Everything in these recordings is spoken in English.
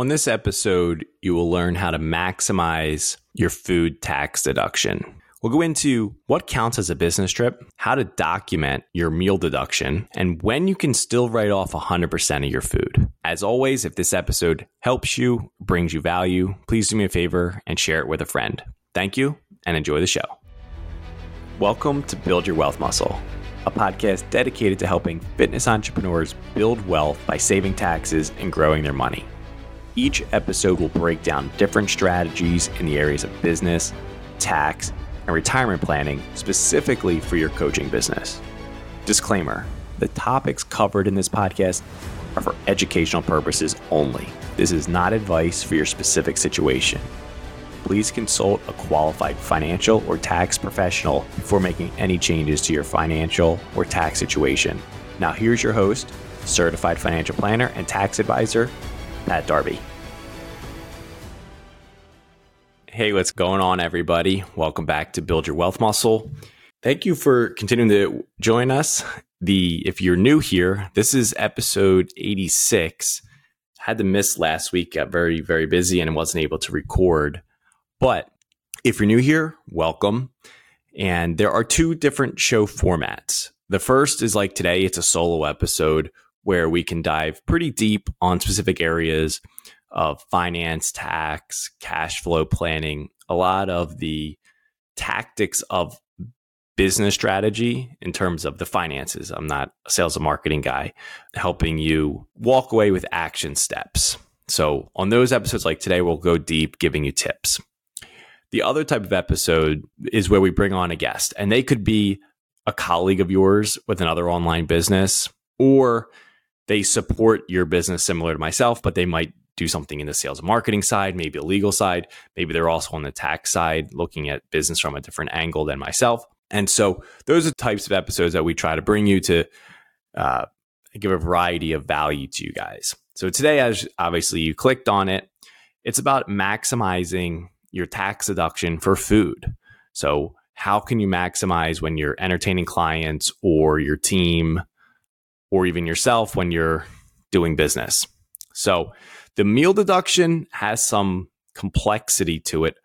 On this episode, you will learn how to maximize your food tax deduction. We'll go into what counts as a business trip, how to document your meal deduction, and when you can still write off 100% of your food. As always, if this episode helps you, brings you value, please do me a favor and share it with a friend. Thank you and enjoy the show. Welcome to Build Your Wealth Muscle, a podcast dedicated to helping fitness entrepreneurs build wealth by saving taxes and growing their money. Each episode will break down different strategies in the areas of business, tax, and retirement planning specifically for your coaching business. Disclaimer the topics covered in this podcast are for educational purposes only. This is not advice for your specific situation. Please consult a qualified financial or tax professional before making any changes to your financial or tax situation. Now, here's your host, certified financial planner and tax advisor, Pat Darby. Hey, what's going on, everybody? Welcome back to Build Your Wealth Muscle. Thank you for continuing to join us. The if you're new here, this is episode 86. Had to miss last week, got very, very busy and wasn't able to record. But if you're new here, welcome. And there are two different show formats. The first is like today, it's a solo episode where we can dive pretty deep on specific areas of finance, tax, cash flow planning, a lot of the tactics of business strategy in terms of the finances. I'm not a sales and marketing guy, helping you walk away with action steps. So, on those episodes like today, we'll go deep giving you tips. The other type of episode is where we bring on a guest, and they could be a colleague of yours with another online business, or they support your business similar to myself, but they might do something in the sales and marketing side, maybe a legal side. Maybe they're also on the tax side, looking at business from a different angle than myself. And so those are types of episodes that we try to bring you to uh, give a variety of value to you guys. So today, as obviously you clicked on it, it's about maximizing your tax deduction for food. So how can you maximize when you're entertaining clients or your team or even yourself when you're doing business. So the meal deduction has some complexity to it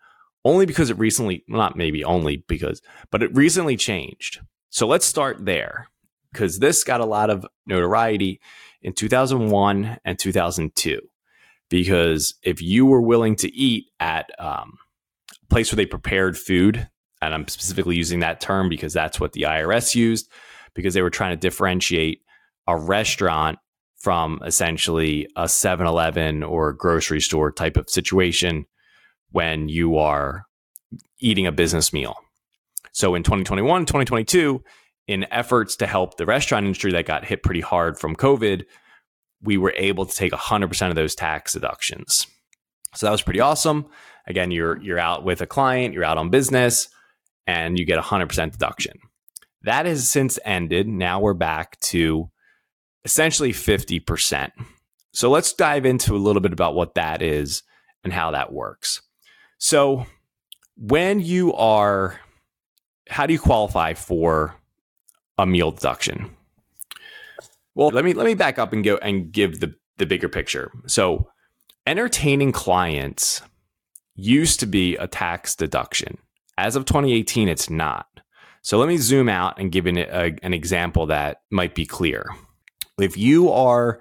only because it recently, not maybe only because, but it recently changed. So let's start there because this got a lot of notoriety in 2001 and 2002. Because if you were willing to eat at um, a place where they prepared food, and I'm specifically using that term because that's what the IRS used, because they were trying to differentiate a restaurant from essentially a 7-Eleven or a grocery store type of situation when you are eating a business meal. So in 2021, 2022, in efforts to help the restaurant industry that got hit pretty hard from COVID, we were able to take 100% of those tax deductions. So that was pretty awesome. Again, you're you're out with a client, you're out on business, and you get 100% deduction. That has since ended. Now we're back to essentially 50%. So let's dive into a little bit about what that is and how that works. So when you are, how do you qualify for a meal deduction? Well, let me let me back up and go and give the the bigger picture. So entertaining clients used to be a tax deduction. As of 2018, it's not. So let me zoom out and give an, a, an example that might be clear if you are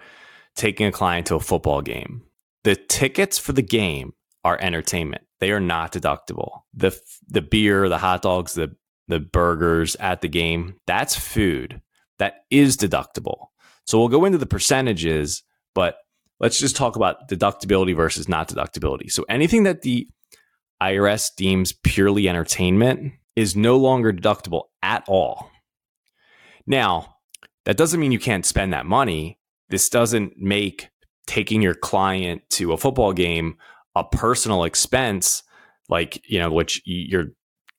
taking a client to a football game, the tickets for the game are entertainment. They are not deductible. The the beer, the hot dogs, the the burgers at the game, that's food. That is deductible. So we'll go into the percentages, but let's just talk about deductibility versus not deductibility. So anything that the IRS deems purely entertainment is no longer deductible at all. Now, that doesn't mean you can't spend that money. This doesn't make taking your client to a football game a personal expense, like, you know, which you're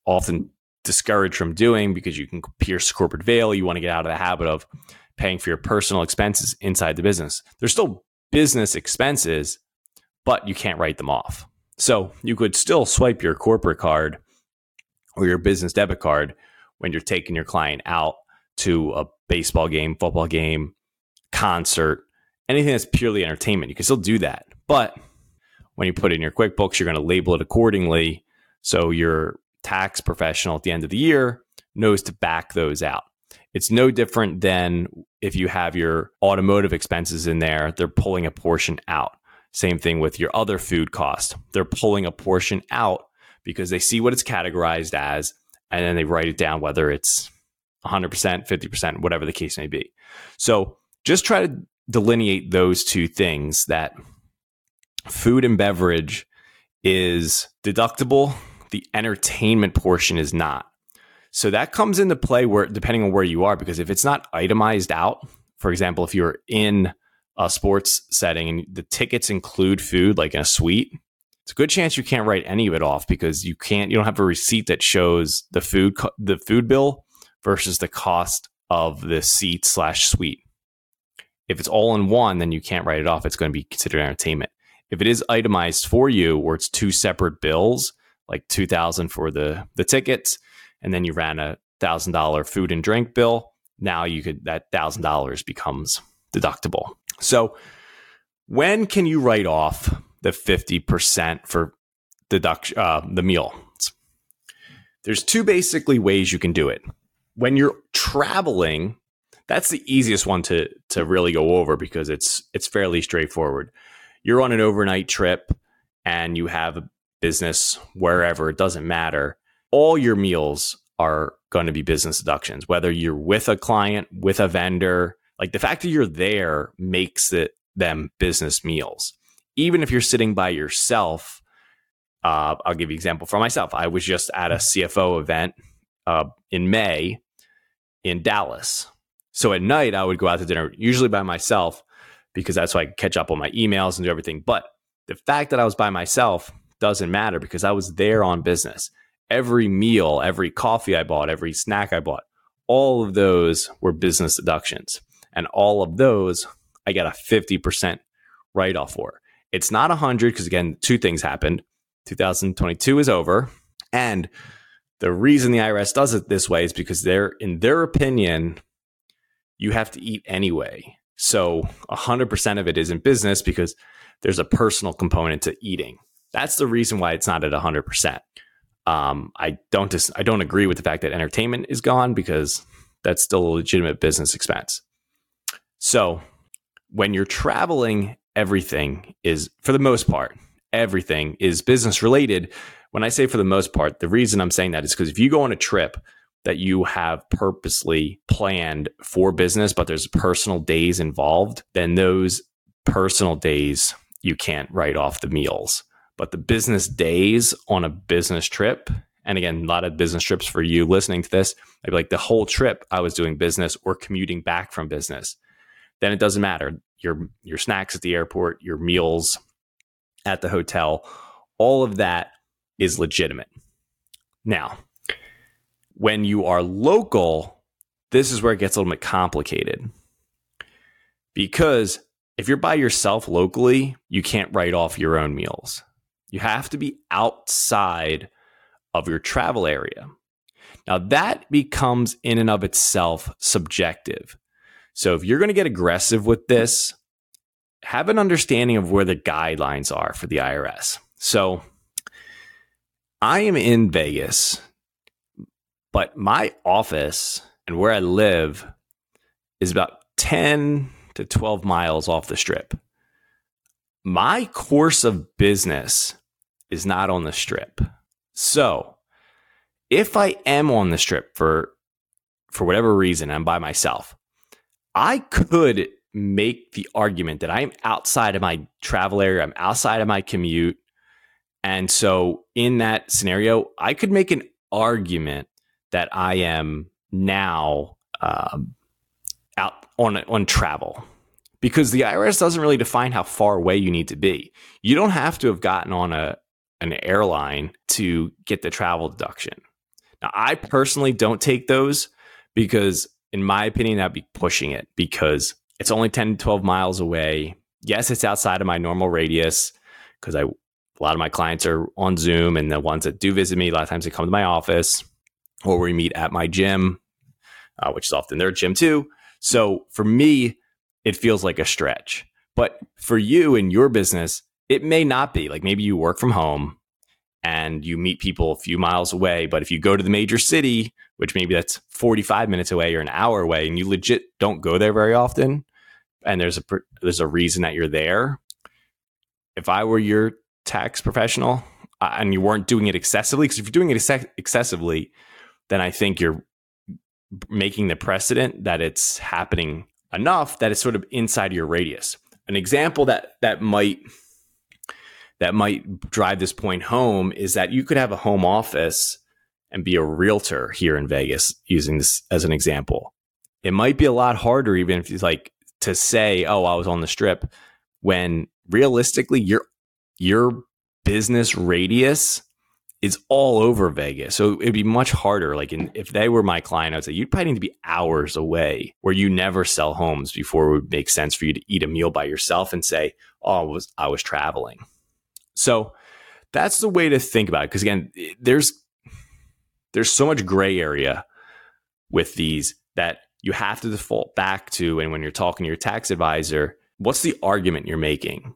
often discouraged from doing because you can pierce corporate veil. You want to get out of the habit of paying for your personal expenses inside the business. There's still business expenses, but you can't write them off. So you could still swipe your corporate card or your business debit card when you're taking your client out to a baseball game, football game, concert, anything that's purely entertainment. You can still do that. But when you put it in your QuickBooks, you're going to label it accordingly. So your tax professional at the end of the year knows to back those out. It's no different than if you have your automotive expenses in there, they're pulling a portion out. Same thing with your other food cost. They're pulling a portion out because they see what it's categorized as and then they write it down, whether it's 100%, 50%, whatever the case may be. So just try to delineate those two things that food and beverage is deductible, the entertainment portion is not. So that comes into play where depending on where you are, because if it's not itemized out, for example, if you're in a sports setting and the tickets include food, like in a suite, it's a good chance you can't write any of it off because you can't. You don't have a receipt that shows the food the food bill versus the cost of the seat slash suite. If it's all in one, then you can't write it off. It's going to be considered entertainment. If it is itemized for you, where it's two separate bills, like two thousand for the the tickets and then you ran a thousand dollar food and drink bill, now you could that thousand dollars becomes deductible. So when can you write off the 50% for deduction uh, the meal? There's two basically ways you can do it. When you're traveling, that's the easiest one to to really go over because it's it's fairly straightforward. You're on an overnight trip and you have a business wherever, it doesn't matter all your meals are going to be business deductions, whether you're with a client, with a vendor. Like the fact that you're there makes it them business meals. Even if you're sitting by yourself, uh, I'll give you an example for myself. I was just at a CFO event uh, in May in Dallas. So at night, I would go out to dinner, usually by myself, because that's so I could catch up on my emails and do everything. But the fact that I was by myself doesn't matter because I was there on business every meal, every coffee I bought, every snack I bought, all of those were business deductions. And all of those I got a 50% write off for. It's not 100 because, again, two things happened. 2022 is over. And the reason the IRS does it this way is because they're, in their opinion, you have to eat anyway. So 100% of it is in business because there's a personal component to eating. That's the reason why it's not at 100%. Um, I don't dis- I don't agree with the fact that entertainment is gone because that's still a legitimate business expense. So when you're traveling, everything is for the most part, everything is business related. When I say for the most part, the reason I'm saying that is because if you go on a trip that you have purposely planned for business, but there's personal days involved, then those personal days you can't write off the meals. But the business days on a business trip, and again, a lot of business trips for you listening to this, I'd like the whole trip I was doing business or commuting back from business. Then it doesn't matter. Your your snacks at the airport, your meals at the hotel, all of that is legitimate. Now, when you are local, this is where it gets a little bit complicated. Because if you're by yourself locally, you can't write off your own meals. You have to be outside of your travel area. Now, that becomes in and of itself subjective. So, if you're going to get aggressive with this, have an understanding of where the guidelines are for the IRS. So, I am in Vegas, but my office and where I live is about 10 to 12 miles off the strip my course of business is not on the strip. So if I am on the strip for for whatever reason, I'm by myself, I could make the argument that I'm outside of my travel area, I'm outside of my commute. And so in that scenario, I could make an argument that I am now um, out on on travel because the IRS doesn't really define how far away you need to be. You don't have to have gotten on a an airline to get the travel deduction. Now, I personally don't take those because, in my opinion, that'd be pushing it because it's only 10 to 12 miles away. Yes, it's outside of my normal radius because I a lot of my clients are on Zoom and the ones that do visit me, a lot of times they come to my office or we meet at my gym, uh, which is often their gym too. So for me, it feels like a stretch. But for you and your business, it may not be. Like maybe you work from home and you meet people a few miles away. But if you go to the major city, which maybe that's 45 minutes away or an hour away, and you legit don't go there very often, and there's a there's a reason that you're there. If I were your tax professional uh, and you weren't doing it excessively, because if you're doing it ex- excessively, then I think you're making the precedent that it's happening enough that it's sort of inside your radius. An example that that might that might drive this point home is that you could have a home office and be a realtor here in Vegas using this as an example. It might be a lot harder even if it's like to say, "Oh, I was on the strip," when realistically your your business radius is all over Vegas. So it'd be much harder. Like in, if they were my client, I'd say you'd probably need to be hours away where you never sell homes before it would make sense for you to eat a meal by yourself and say, "Oh, I was I was traveling." So that's the way to think about it. Because again, there's there's so much gray area with these that you have to default back to. And when you're talking to your tax advisor, what's the argument you're making?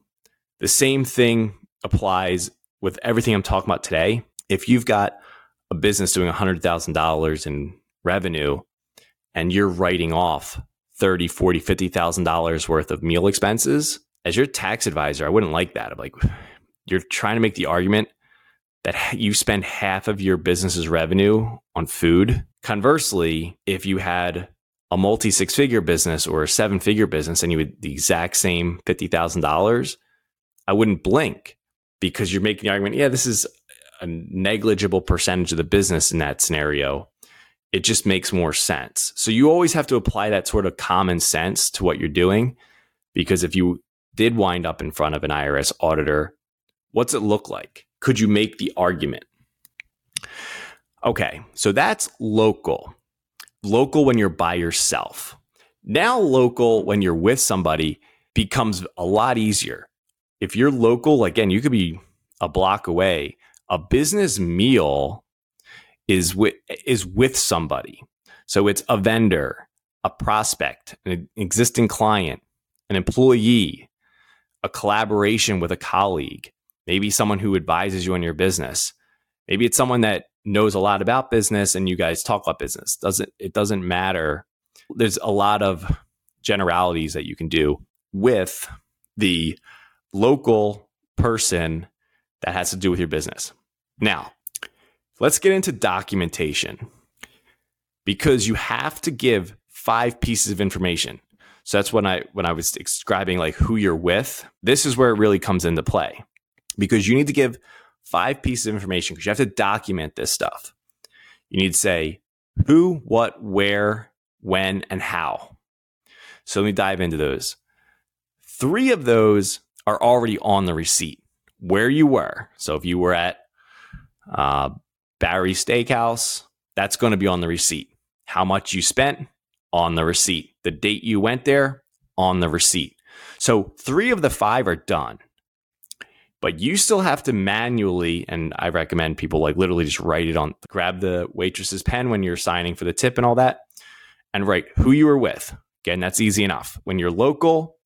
The same thing applies with everything I'm talking about today. If you've got a business doing $100,000 in revenue and you're writing off 30, 40, $50,000 worth of meal expenses, as your tax advisor, I wouldn't like that. I'm like, you're trying to make the argument that you spend half of your business's revenue on food. Conversely, if you had a multi six figure business or a seven figure business and you had the exact same $50,000, I wouldn't blink because you're making the argument, yeah, this is a negligible percentage of the business in that scenario. It just makes more sense. So you always have to apply that sort of common sense to what you're doing because if you did wind up in front of an IRS auditor What's it look like? Could you make the argument? Okay, so that's local. Local when you're by yourself. Now, local when you're with somebody becomes a lot easier. If you're local, again, you could be a block away. A business meal is with is with somebody. So it's a vendor, a prospect, an existing client, an employee, a collaboration with a colleague, maybe someone who advises you on your business. Maybe it's someone that knows a lot about business and you guys talk about business. Doesn't it doesn't matter. There's a lot of generalities that you can do with the local person that has to do with your business. Now, let's get into documentation because you have to give five pieces of information. So that's when I when I was describing like who you're with. This is where it really comes into play because you need to give five pieces of information because you have to document this stuff. You need to say who, what, where, when, and how. So let me dive into those. Three of those are already on the receipt where you were. So if you were at uh, Barry Steakhouse, that's going to be on the receipt. How much you spent on the receipt. The date you went there on the receipt. So three of the five are done but you still have to manually and i recommend people like literally just write it on grab the waitress's pen when you're signing for the tip and all that and write who you were with again that's easy enough when you're local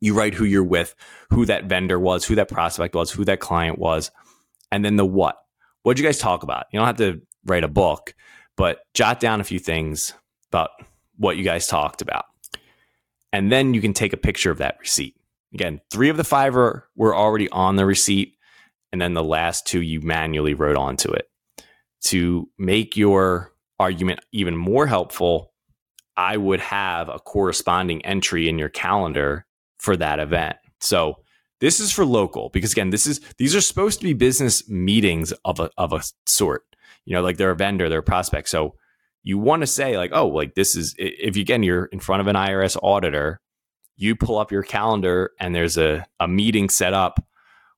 you write who you're with who that vendor was who that prospect was who that client was and then the what. What did you guys talk about? You don't have to write a book but jot down a few things about what you guys talked about. And then you can take a picture of that receipt. Again, three of the five are, were already on the receipt, and then the last two you manually wrote onto it. To make your argument even more helpful, I would have a corresponding entry in your calendar for that event. So this is for local because again, this is these are supposed to be business meetings of a of a sort. You know, like they're a vendor, they're a prospect. So you want to say like, oh, like this is if you again you're in front of an IRS auditor you pull up your calendar and there's a, a meeting set up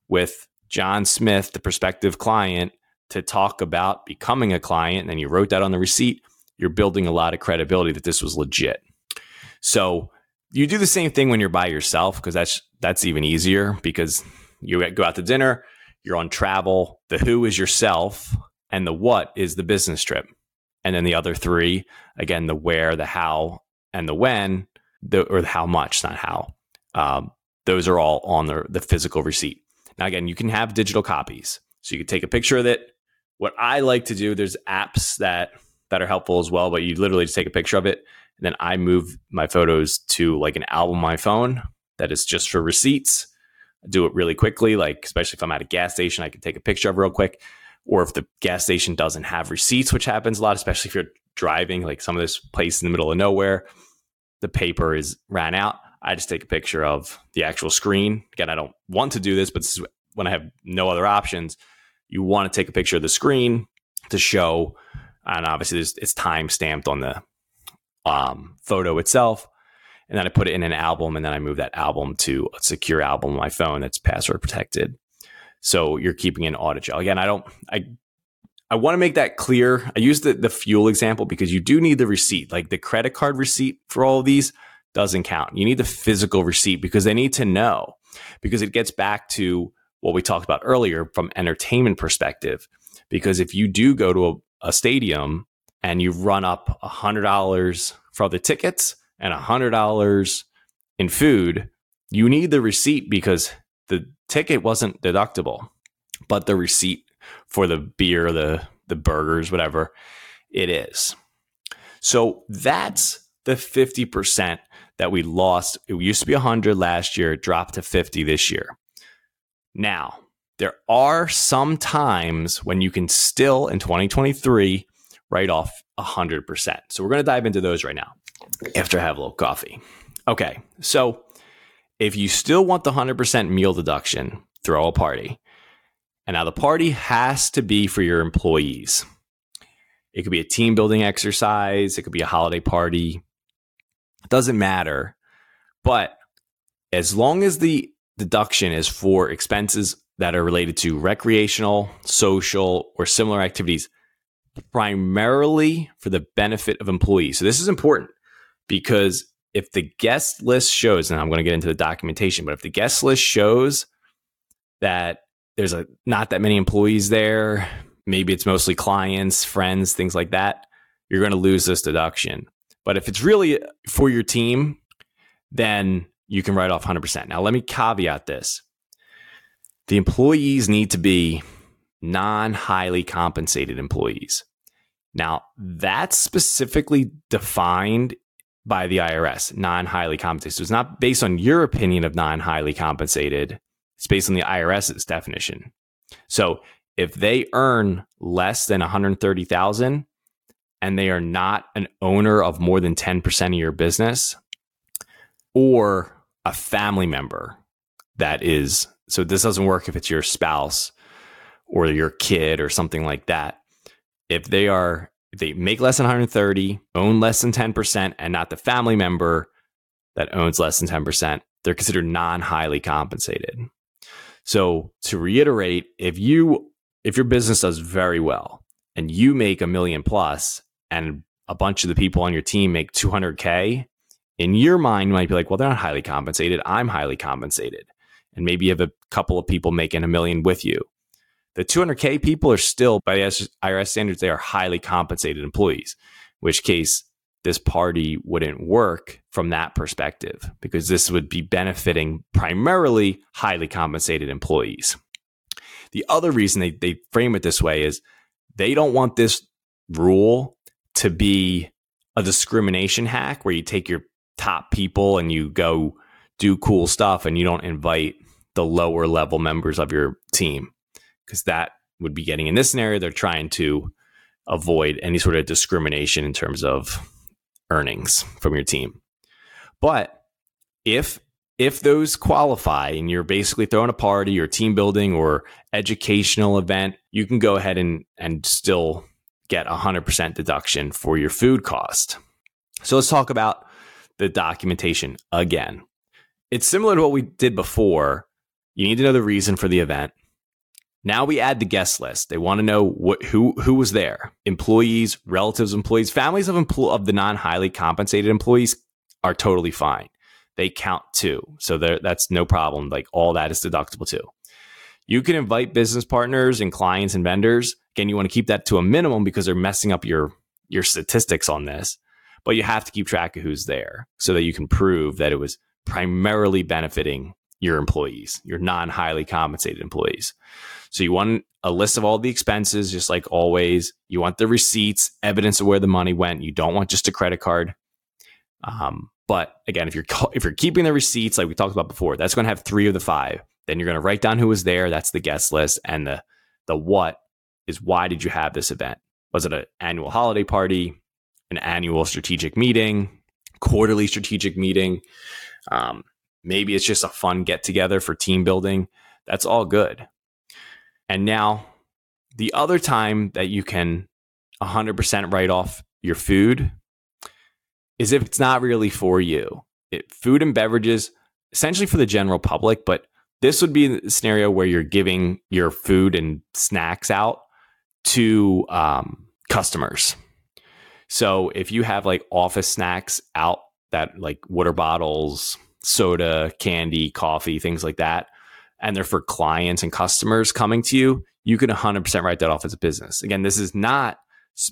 with John Smith, the prospective client, to talk about becoming a client, and then you wrote that on the receipt, you're building a lot of credibility that this was legit. So you do the same thing when you're by yourself because that's that's even easier because you go out to dinner, you're on travel. The who is yourself, and the what is the business trip, and then the other three again the where, the how, and the when the, or how much, not how. Um, those are all on the, the physical receipt. Now, again, you can have digital copies. So you can take a picture of it. What I like to do, there's apps that that are helpful as well, but you literally just take a picture of it. And then I move my photos to like an album on my phone that is just for receipts. I do it really quickly, like especially if I'm at a gas station, I can take a picture of real quick. Or if the gas station doesn't have receipts, which happens a lot, especially if you're driving, like some of this place in the middle of nowhere, the paper is ran out. I just take a picture of the actual screen. Again, I don't want to do this, but this is when I have no other options. You want to take a picture of the screen to show, and obviously it's time stamped on the um, photo itself. And then I put it in an album, and then I move that album to a secure album on my phone that's password protected. So you're keeping an audit trail. Again, I don't, I I want to make that clear. I use the, the fuel example because you do need the receipt. Like the credit card receipt for all of these doesn't count. You need the physical receipt because they need to know because it gets back to what we talked about earlier from entertainment perspective. Because if you do go to a, a stadium and you run up a hundred dollars for the tickets and a hundred dollars in food, you need the receipt because the ticket wasn't deductible, but the receipt for the beer, the the burgers, whatever it is. So that's the 50% that we lost. It used to be 100 last year, it dropped to 50 this year. Now, there are some times when you can still in 2023 write off 100%. So we're going to dive into those right now after I have a little coffee. Okay. So if you still want the 100% meal deduction, throw a party. And now the party has to be for your employees. It could be a team building exercise, it could be a holiday party. It doesn't matter. But as long as the deduction is for expenses that are related to recreational, social, or similar activities, primarily for the benefit of employees. So this is important because if the guest list shows, and I'm going to get into the documentation, but if the guest list shows that there's a not that many employees there. Maybe it's mostly clients, friends, things like that. You're going to lose this deduction. But if it's really for your team, then you can write off 100%. Now, let me caveat this the employees need to be non highly compensated employees. Now, that's specifically defined by the IRS, non highly compensated. So it's not based on your opinion of non highly compensated. It's based on the IRS's definition. So if they earn less than 130,000 and they are not an owner of more than 10% of your business or a family member that is so this doesn't work if it's your spouse or your kid or something like that. If they are if they make less than 130, own less than 10% and not the family member that owns less than 10%, they're considered non-highly compensated. So to reiterate, if you if your business does very well and you make a million plus and a bunch of the people on your team make 200k, in your mind you might be like, well, they're not highly compensated. I'm highly compensated. And maybe you have a couple of people making a million with you. The 200k people are still by IRS standards they are highly compensated employees, which case this party wouldn't work from that perspective because this would be benefiting primarily highly compensated employees. The other reason they, they frame it this way is they don't want this rule to be a discrimination hack where you take your top people and you go do cool stuff and you don't invite the lower level members of your team because that would be getting in this scenario they're trying to avoid any sort of discrimination in terms of earnings from your team. But if if those qualify and you're basically throwing a party or team building or educational event, you can go ahead and and still get a 100% deduction for your food cost. So let's talk about the documentation again. It's similar to what we did before. You need to know the reason for the event. Now we add the guest list. They want to know what who who was there. Employees, relatives, employees, families of empl- of the non highly compensated employees are totally fine. They count too, so that's no problem. Like all that is deductible too. You can invite business partners and clients and vendors. Again, you want to keep that to a minimum because they're messing up your your statistics on this. But you have to keep track of who's there so that you can prove that it was primarily benefiting your employees, your non highly compensated employees. So you want a list of all the expenses, just like always. You want the receipts, evidence of where the money went. You don't want just a credit card. Um, but again, if you're if you're keeping the receipts, like we talked about before, that's going to have three of the five. Then you're going to write down who was there. That's the guest list, and the the what is why did you have this event? Was it an annual holiday party, an annual strategic meeting, quarterly strategic meeting? Um, maybe it's just a fun get together for team building. That's all good. And now, the other time that you can 100% write off your food is if it's not really for you. It, food and beverages, essentially for the general public, but this would be the scenario where you're giving your food and snacks out to um, customers. So if you have like office snacks out that like water bottles, soda, candy, coffee, things like that, and they're for clients and customers coming to you, you can 100% write that off as a business. Again, this is not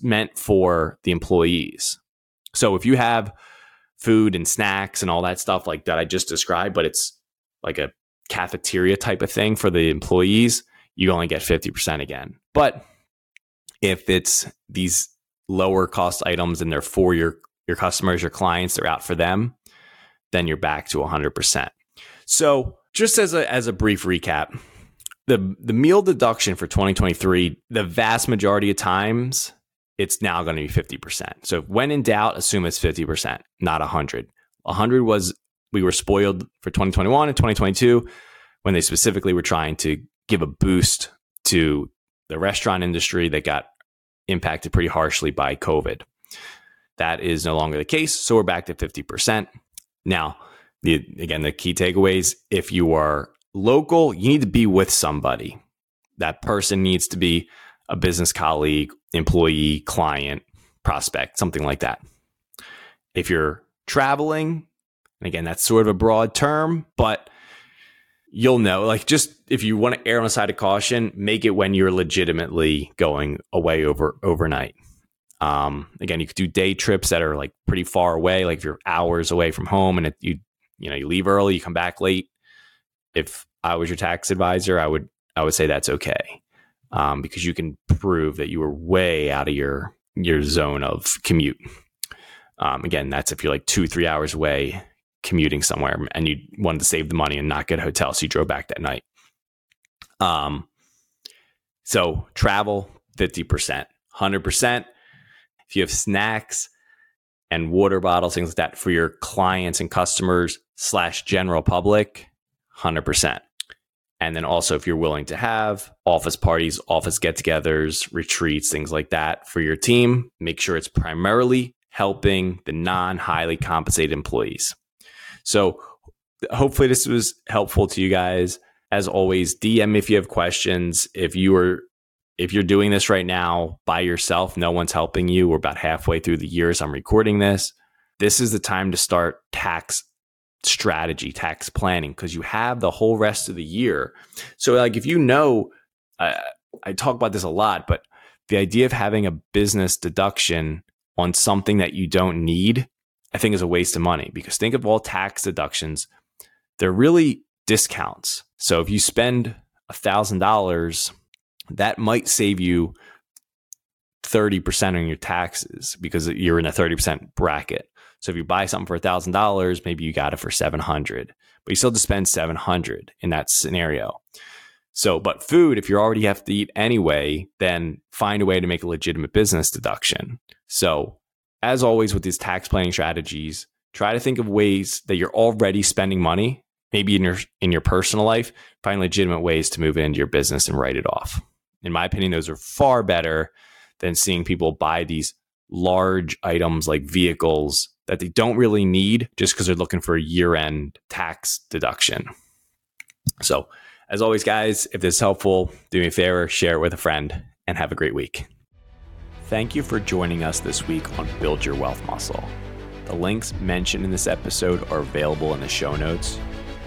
meant for the employees. So if you have food and snacks and all that stuff like that I just described, but it's like a cafeteria type of thing for the employees, you only get 50% again. But if it's these lower cost items and they're for your your customers, your clients, they're out for them, then you're back to 100%. So just as a as a brief recap, the the meal deduction for 2023, the vast majority of times it's now going to be 50%. So when in doubt, assume it's 50%, not 100. 100 was we were spoiled for 2021 and 2022 when they specifically were trying to give a boost to the restaurant industry that got impacted pretty harshly by COVID. That is no longer the case. So we're back to 50%. Now, the, again, the key takeaways if you are local, you need to be with somebody. That person needs to be a business colleague, employee, client, prospect, something like that. If you're traveling, and again, that's sort of a broad term, but you'll know. Like, just if you want to err on the side of caution, make it when you're legitimately going away over overnight. Um, again, you could do day trips that are like pretty far away, like if you're hours away from home and it, you you know you leave early, you come back late. If I was your tax advisor, I would I would say that's okay um, because you can prove that you were way out of your your zone of commute. Um, again, that's if you're like two three hours away commuting somewhere and you wanted to save the money and not get a hotel, so you drove back that night. Um, so travel fifty percent, hundred percent. If you have snacks and water bottles, things like that for your clients and customers slash general public, hundred percent. And then also, if you're willing to have office parties, office get togethers, retreats, things like that for your team, make sure it's primarily helping the non highly compensated employees. So, hopefully, this was helpful to you guys. As always, DM if you have questions. If you are if you're doing this right now by yourself, no one's helping you. We're about halfway through the year as I'm recording this. This is the time to start tax strategy, tax planning, because you have the whole rest of the year. So, like, if you know, uh, I talk about this a lot, but the idea of having a business deduction on something that you don't need, I think is a waste of money because think of all tax deductions, they're really discounts. So, if you spend a thousand dollars, that might save you 30% on your taxes because you're in a 30% bracket. So if you buy something for thousand dollars, maybe you got it for seven hundred, but you still have to spend seven hundred in that scenario. So, but food, if you already have to eat anyway, then find a way to make a legitimate business deduction. So, as always with these tax planning strategies, try to think of ways that you're already spending money, maybe in your in your personal life, find legitimate ways to move it into your business and write it off. In my opinion, those are far better than seeing people buy these large items like vehicles that they don't really need just because they're looking for a year end tax deduction. So, as always, guys, if this is helpful, do me a favor, share it with a friend, and have a great week. Thank you for joining us this week on Build Your Wealth Muscle. The links mentioned in this episode are available in the show notes.